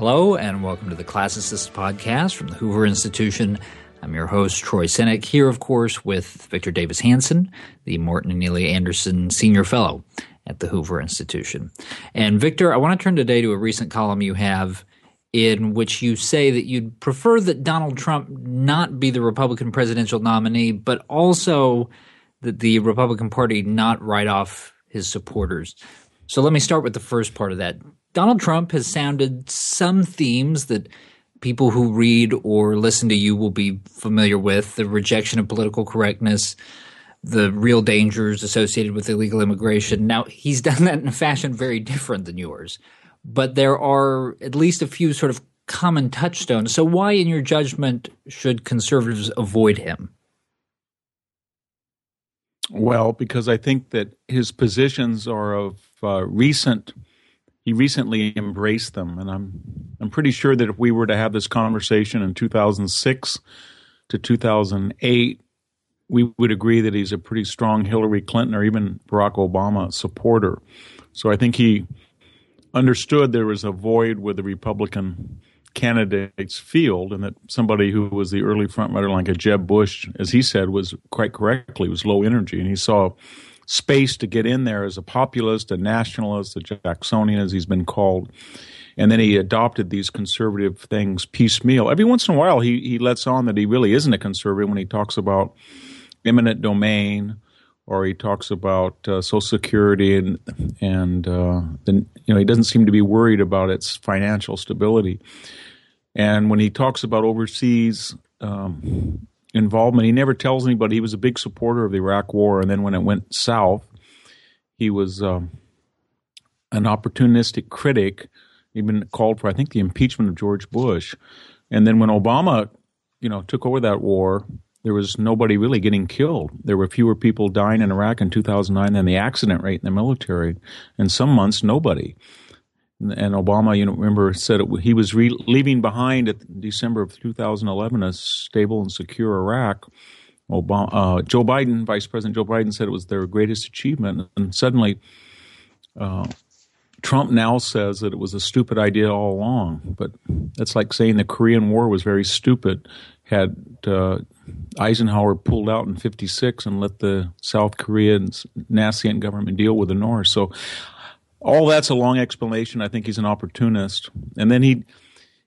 Hello, and welcome to the Classicist podcast from the Hoover Institution. I'm your host, Troy Senik, here, of course, with Victor Davis Hanson, the Martin and Illie Anderson Senior Fellow at the Hoover Institution. And Victor, I want to turn today to a recent column you have in which you say that you'd prefer that Donald Trump not be the Republican presidential nominee, but also that the Republican Party not write off his supporters. So let me start with the first part of that. Donald Trump has sounded some themes that people who read or listen to you will be familiar with the rejection of political correctness, the real dangers associated with illegal immigration. Now, he's done that in a fashion very different than yours, but there are at least a few sort of common touchstones. So, why, in your judgment, should conservatives avoid him? Well, because I think that his positions are of uh, recent he recently embraced them, and I'm I'm pretty sure that if we were to have this conversation in 2006 to 2008, we would agree that he's a pretty strong Hillary Clinton or even Barack Obama supporter. So I think he understood there was a void with the Republican candidates field and that somebody who was the early frontrunner like a Jeb Bush, as he said, was quite correctly, was low energy. And he saw space to get in there as a populist, a nationalist, a Jacksonian, as he's been called. And then he adopted these conservative things piecemeal. Every once in a while, he, he lets on that he really isn't a conservative when he talks about eminent domain or he talks about uh, Social Security and and uh, then you know he doesn't seem to be worried about its financial stability. And when he talks about overseas um, involvement. He never tells anybody he was a big supporter of the Iraq War, and then when it went south, he was um, an opportunistic critic. He'd been called for, I think, the impeachment of George Bush, and then when Obama, you know, took over that war, there was nobody really getting killed. There were fewer people dying in Iraq in 2009 than the accident rate in the military, and some months nobody and Obama, you know, remember said it, he was re- leaving behind at December of 2011 a stable and secure Iraq. Obama, uh, Joe Biden, Vice President Joe Biden, said it was their greatest achievement, and suddenly, uh, Trump now says that it was a stupid idea all along. But that's like saying the Korean War was very stupid. Had uh, Eisenhower pulled out in '56 and let the South Korean nascent government deal with the North, so all that's a long explanation. I think he's an opportunist, and then he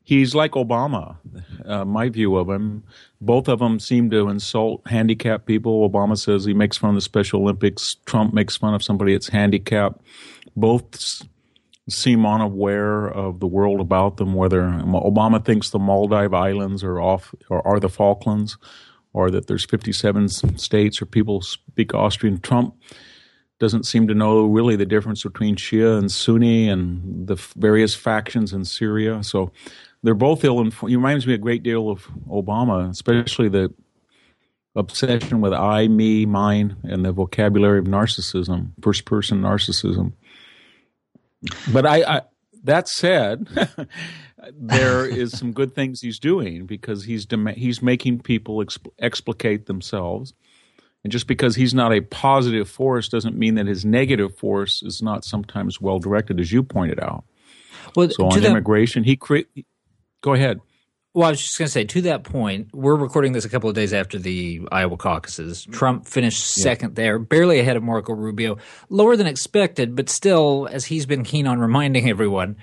he's like Obama. Uh, my view of him, both of them seem to insult handicapped people. Obama says he makes fun of the Special Olympics. Trump makes fun of somebody that's handicapped. Both seem unaware of the world about them. Whether Obama thinks the Maldive Islands are off or are the Falklands, or that there's 57 states or people speak Austrian. Trump doesn't seem to know really the difference between Shia and Sunni and the various factions in Syria. So they're both ill informed. He reminds me a great deal of Obama, especially the obsession with I, me, mine, and the vocabulary of narcissism, first person narcissism. But I, I that said, there is some good things he's doing because he's dem- he's making people exp- explicate themselves and just because he's not a positive force doesn't mean that his negative force is not sometimes well directed, as you pointed out. Well, so on immigration, he create. Go ahead. Well, I was just going to say to that point, we're recording this a couple of days after the Iowa caucuses. Trump finished second yeah. there, barely ahead of Marco Rubio, lower than expected, but still, as he's been keen on reminding everyone,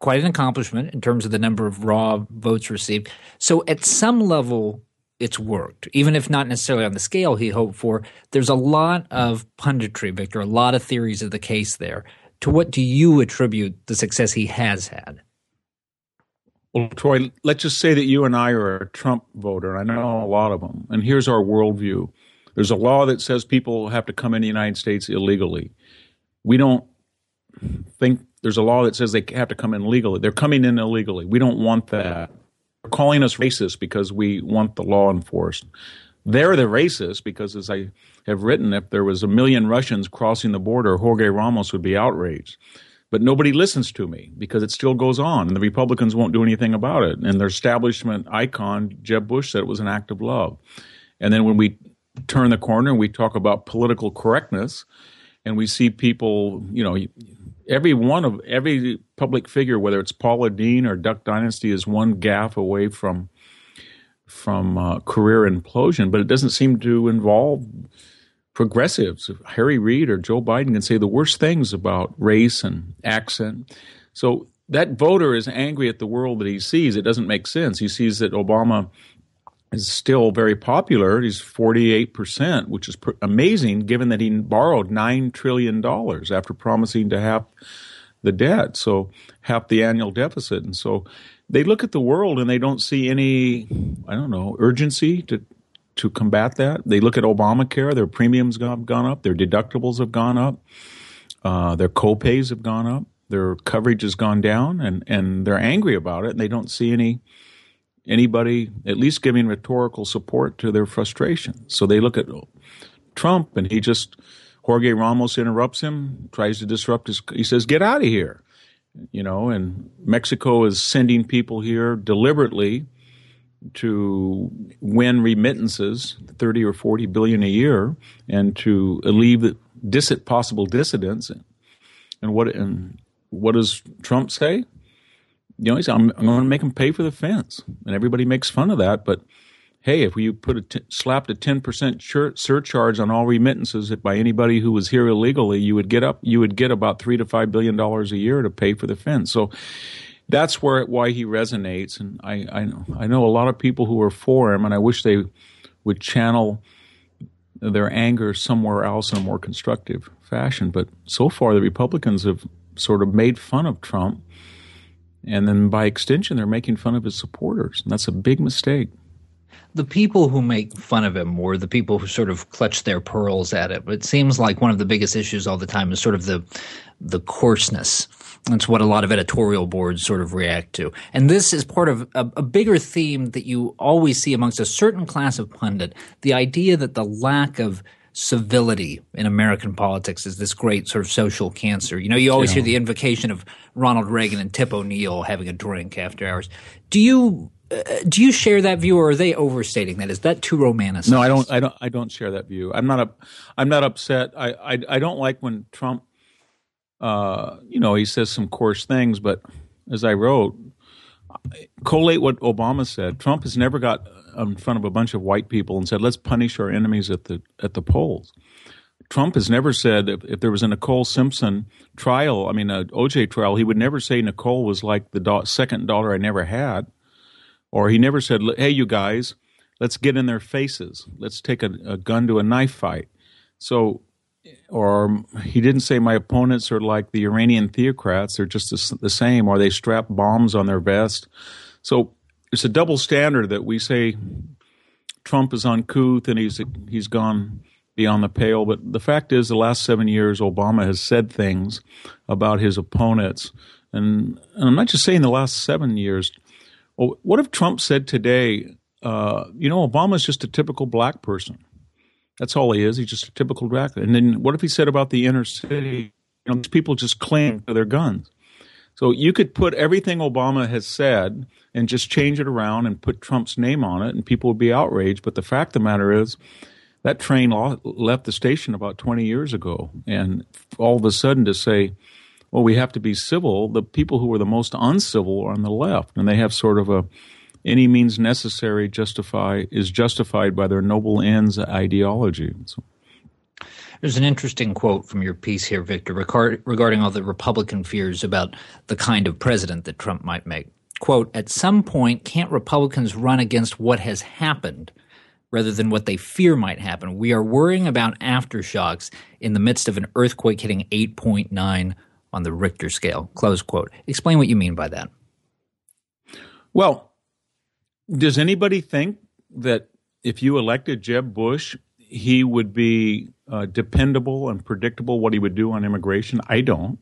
quite an accomplishment in terms of the number of raw votes received. So, at some level, it's worked, even if not necessarily on the scale he hoped for. There's a lot of punditry, Victor, a lot of theories of the case there. To what do you attribute the success he has had? Well, Troy, let's just say that you and I are a Trump voter. I know a lot of them. And here's our worldview there's a law that says people have to come in the United States illegally. We don't think there's a law that says they have to come in legally. They're coming in illegally. We don't want that calling us racist because we want the law enforced. They're the racists because, as I have written, if there was a million Russians crossing the border, Jorge Ramos would be outraged. But nobody listens to me because it still goes on, and the Republicans won't do anything about it. And their establishment icon, Jeb Bush, said it was an act of love. And then when we turn the corner and we talk about political correctness, and we see people, you know, every one of every public figure, whether it's Paula Deen or Duck Dynasty, is one gaffe away from from uh, career implosion. But it doesn't seem to involve progressives. Harry Reid or Joe Biden can say the worst things about race and accent. So that voter is angry at the world that he sees. It doesn't make sense. He sees that Obama is still very popular. He's 48%, which is pr- amazing given that he borrowed $9 trillion after promising to half the debt, so half the annual deficit. And so they look at the world and they don't see any, I don't know, urgency to to combat that. They look at Obamacare, their premiums have gone up, their deductibles have gone up, uh, their copays have gone up, their coverage has gone down, and, and they're angry about it, and they don't see any anybody at least giving rhetorical support to their frustration. So they look at Trump and he just Jorge Ramos interrupts him, tries to disrupt his he says, Get out of here. You know, and Mexico is sending people here deliberately to win remittances, 30 or 40 billion a year, and to alleviate possible dissidents. And what and what does Trump say? You know, he said, I'm, I'm going to make them pay for the fence. And everybody makes fun of that. But hey, if you put a t- slapped a 10% surcharge on all remittances by anybody who was here illegally, you would get up, you would get about three to five billion dollars a year to pay for the fence. So that's where why he resonates. And I, I know, I know a lot of people who are for him, and I wish they would channel their anger somewhere else in a more constructive fashion. But so far, the Republicans have sort of made fun of Trump and then by extension, they're making fun of his supporters. And that's a big mistake. The people who make fun of him or the people who sort of clutch their pearls at it, But it seems like one of the biggest issues all the time is sort of the the coarseness. That's what a lot of editorial boards sort of react to. And this is part of a, a, bigger theme that you always see amongst a certain class of pundit the idea that the lack of civility in American politics is this great sort of social cancer. You know, you always yeah. hear the invocation of Ronald Reagan and Tip O'Neill having a drink after hours. Do you uh, do you share that view, or are they overstating that? Is that too romantic? No, I don't. I don't. I don't share that view. I'm not. A, I'm not upset. I. I, I don't like when Trump. Uh, you know, he says some coarse things, but as I wrote, collate what Obama said. Trump has never got in front of a bunch of white people and said, "Let's punish our enemies at the at the polls." Trump has never said if, if there was a Nicole Simpson trial, I mean, a OJ trial, he would never say Nicole was like the do- second daughter I never had, or he never said, "Hey, you guys, let's get in their faces, let's take a, a gun to a knife fight." So, or he didn't say my opponents are like the Iranian theocrats; they're just the, same, or they strap bombs on their vest. So it's a double standard that we say Trump is uncouth and he's he's gone beyond the pale. But the fact is, the last seven years, Obama has said things about his opponents, and, and I'm not just saying the last seven years. Well, what if Trump said today, uh, you know, Obama's just a typical black person? That's all he is. He's just a typical black. And then what if he said about the inner city? You know, these people just cling to their guns. So you could put everything Obama has said and just change it around and put Trump's name on it, and people would be outraged. But the fact of the matter is, that train left the station about 20 years ago. And all of a sudden to say, well, we have to be civil, the people who are the most uncivil are on the left. And they have sort of a any means necessary justify is justified by their noble ends ideology. So. There's an interesting quote from your piece here, Victor, regarding all the Republican fears about the kind of president that Trump might make. Quote, at some point, can't Republicans run against what has happened rather than what they fear might happen? We are worrying about aftershocks in the midst of an earthquake hitting 8.9 on the Richter scale. Close quote. Explain what you mean by that. Well, does anybody think that if you elected Jeb Bush, he would be uh, dependable and predictable what he would do on immigration? I don't.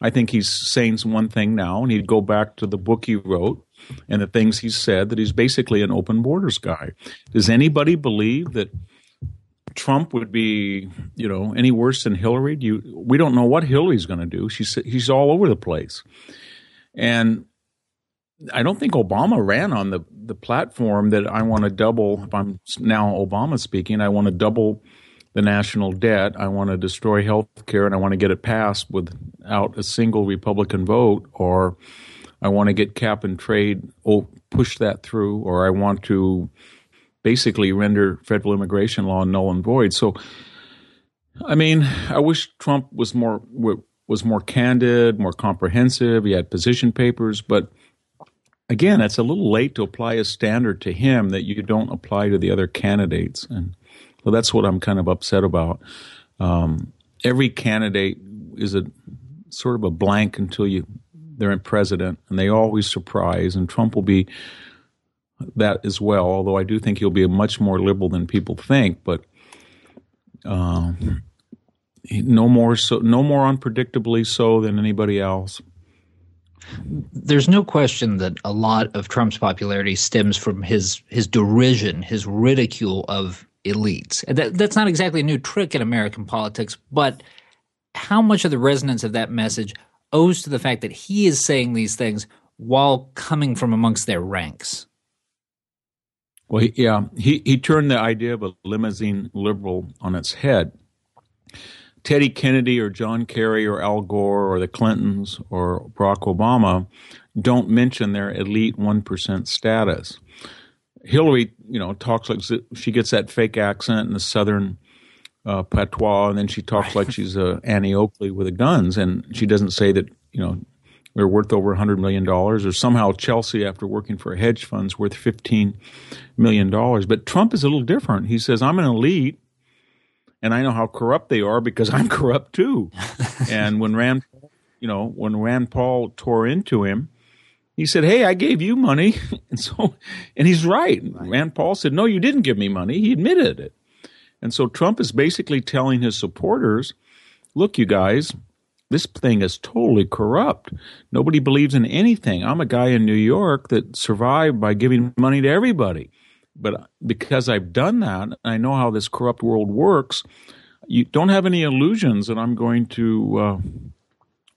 I think he's saying one thing now, and he'd go back to the book he wrote and the things he said that he's basically an open borders guy. Does anybody believe that Trump would be, you know, any worse than Hillary? Do you, we don't know what Hillary's going to do. She's he's all over the place, and I don't think Obama ran on the the platform that I want to double. If I'm now Obama speaking, I want to double the national debt. I want to destroy health care and I want to get it passed without a single Republican vote, or I want to get cap and trade, oh, push that through, or I want to basically render federal immigration law null and void. So, I mean, I wish Trump was more was more candid, more comprehensive. He had position papers, but again, it's a little late to apply a standard to him that you don't apply to the other candidates. And so that's what I'm kind of upset about. Um, every candidate is a sort of a blank until you they're in president, and they always surprise. And Trump will be that as well. Although I do think he'll be a much more liberal than people think, but. Um, no more so, no more unpredictably so than anybody else. There's no question that a lot of Trump's popularity stems from his his derision, his ridicule of elites. That, that's not exactly a new trick in American politics, but how much of the resonance of that message owes to the fact that he is saying these things while coming from amongst their ranks? Well, yeah, he, he turned the idea of a limousine liberal on its head. Teddy Kennedy or John Kerry or Al Gore or the Clintons or Barack Obama don't mention their elite 1% status. Hillary, you know, talks like she gets that fake accent and the southern uh, patois, and then she talks like she's uh, Annie Oakley with the guns, and she doesn't say that you know we're worth over hundred million dollars, or somehow Chelsea, after working for a hedge fund, is worth fifteen million dollars. But Trump is a little different. He says, "I'm an elite." And I know how corrupt they are because I'm corrupt too. and when Rand, you know, when Rand Paul tore into him, he said, "Hey, I gave you money," and so, and he's right. right. Rand Paul said, "No, you didn't give me money." He admitted it, and so Trump is basically telling his supporters, "Look, you guys, this thing is totally corrupt. Nobody believes in anything. I'm a guy in New York that survived by giving money to everybody, but because I've done that, I know how this corrupt world works. You don't have any illusions that I'm going to." Uh,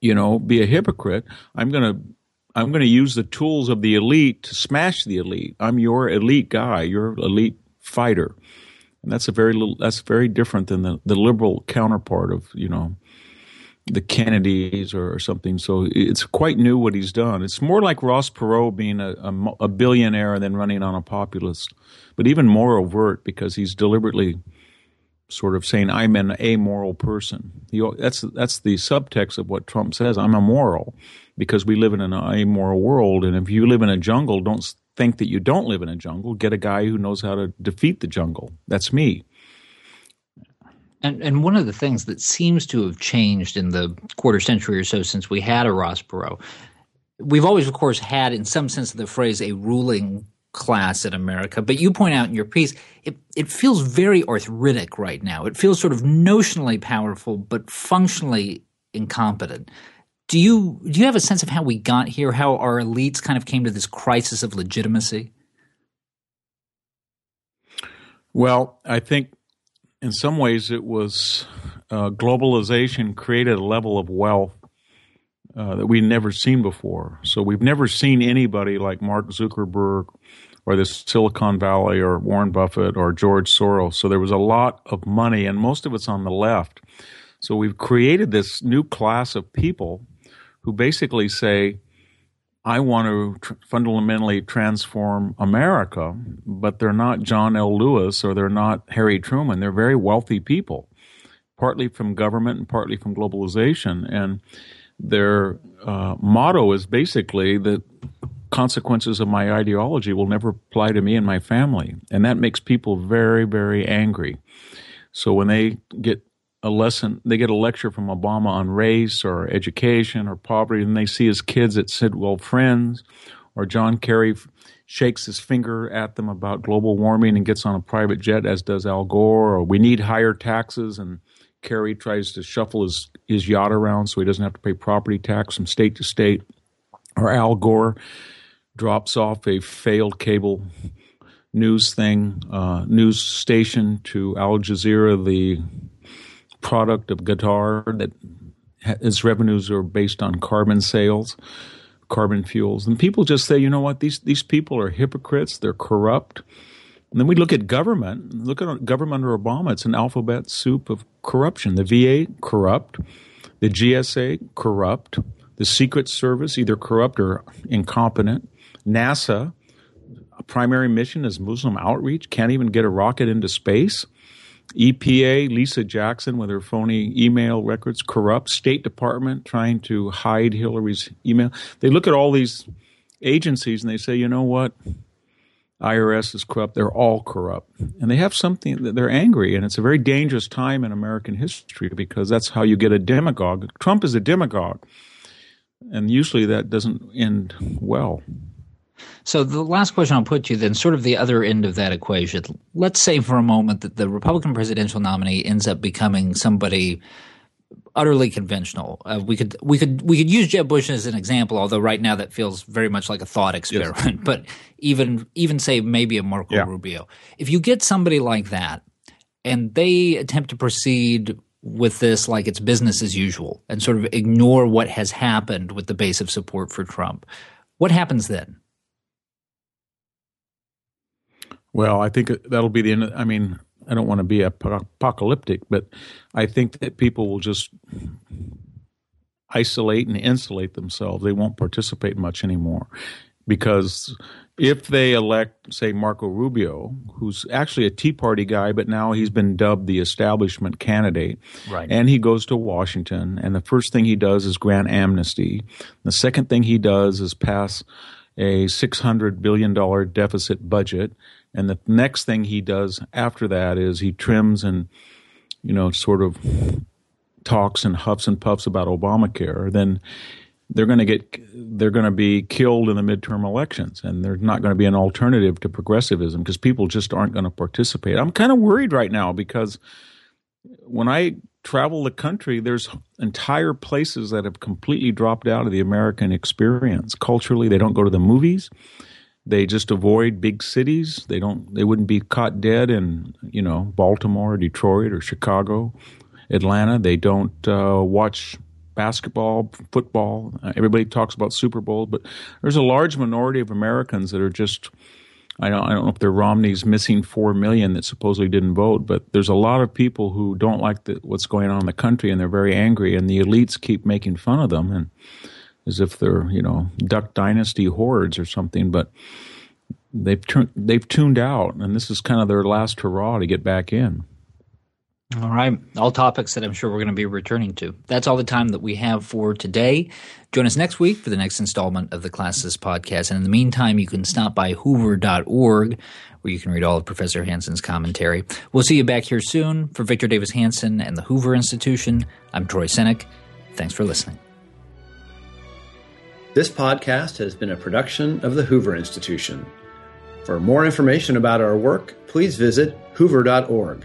you know, be a hypocrite. I'm going to I'm going to use the tools of the elite to smash the elite. I'm your elite guy, your elite fighter, and that's a very little. That's very different than the the liberal counterpart of you know the Kennedys or, or something. So it's quite new what he's done. It's more like Ross Perot being a, a, a billionaire than running on a populist, but even more overt because he's deliberately sort of saying I'm an amoral person. He, that's that's the subtext of what Trump says. I'm immoral because we live in an amoral world. And if you live in a jungle, don't think that you don't live in a jungle. Get a guy who knows how to defeat the jungle. That's me. And and one of the things that seems to have changed in the quarter century or so since we had a Ross Perot, we've always, of course, had in some sense of the phrase a ruling class in America. But you point out in your piece, it, it feels very arthritic right now. It feels sort of notionally powerful, but functionally incompetent. Do you do you have a sense of how we got here? How our elites kind of came to this crisis of legitimacy? Well, I think in some ways it was uh, globalization created a level of wealth uh, that we'd never seen before. So we've never seen anybody like Mark Zuckerberg or the Silicon Valley or Warren Buffett or George Soros. So there was a lot of money, and most of it's on the left. So we've created this new class of people who basically say, I want to tr- fundamentally transform America, but they're not John L. Lewis or they're not Harry Truman. They're very wealthy people, partly from government and partly from globalization. And their uh, motto is basically that consequences of my ideology will never apply to me and my family. And that makes people very, very angry. So when they get a lesson, they get a lecture from Obama on race or education or poverty, and they see his kids at Sidwell Friends, or John Kerry shakes his finger at them about global warming and gets on a private jet, as does Al Gore, or we need higher taxes, and Kerry tries to shuffle his, his yacht around so he doesn't have to pay property tax from state to state, or Al Gore drops off a failed cable news thing, uh, news station to Al Jazeera, the product of Qatar that its revenues are based on carbon sales, carbon fuels. And people just say, you know what, these, these people are hypocrites, they're corrupt, And then we look at government. Look at government under Obama. It's an alphabet soup of corruption. The VA, corrupt. The GSA, corrupt. The Secret Service, either corrupt or incompetent. NASA, primary mission is Muslim outreach, can't even get a rocket into space. EPA, Lisa Jackson with her phony email records, corrupt. State Department trying to hide Hillary's email. They look at all these agencies and they say, you know what? IRS is corrupt. They're all corrupt. And they have something that they're angry. And it's a very dangerous time in American history because that's how you get a demagogue. Trump is a demagogue. And usually that doesn't end well. So the last question I'll put to you then, sort of the other end of that equation. Let's say for a moment that the Republican presidential nominee ends up becoming somebody utterly conventional. Uh, we could we could we could use Jeb Bush as an example, although right now that feels very much like a thought experiment. Yes. But even even say maybe a Marco yeah. Rubio. If you get somebody like that and they attempt to proceed with this like it's business as usual and sort of ignore what has happened with the base of support for Trump, what happens then? Well, I think that'll be the end. I mean, I don't want to be apocalyptic, but I think that people will just isolate and insulate themselves. They won't participate much anymore because if they elect, say, Marco Rubio, who's actually a Tea Party guy, but now he's been dubbed the establishment candidate, right. and he goes to Washington, and the first thing he does is grant amnesty. The second thing he does is pass a $600 billion deficit budget and the next thing he does after that is he trims and, you know, sort of talks and huffs and puffs about Obamacare. Then they're going to get they're going to be killed in the midterm elections and there's not going to be an alternative to progressivism because people just aren't going to participate. I'm kind of worried right now because when I travel the country there's entire places that have completely dropped out of the American experience. Culturally, they don't go to the movies. They just avoid big cities. They don't. They wouldn't be caught dead in you know Baltimore, or Detroit, or Chicago, Atlanta. They don't uh, watch basketball, football. Uh, everybody talks about Super Bowl, but there's a large minority of Americans that are just. I don't, I don't know if they're Romney's missing four million that supposedly didn't vote, but there's a lot of people who don't like the, what's going on in the country, and they're very angry, and the elites keep making fun of them, and as if they're you know Duck Dynasty hordes or something, but they've turned they've tuned out, and this is kind of their last hurrah to get back in. All right. All topics that I'm sure we're going to be returning to. That's all the time that we have for today. Join us next week for the next installment of the Classicist podcast. And in the meantime, you can stop by hoover.org where you can read all of Professor Hanson's commentary. We'll see you back here soon. For Victor Davis Hanson and the Hoover Institution, I'm Troy Senik. Thanks for listening. This podcast has been a production of the Hoover Institution. For more information about our work, please visit hoover.org.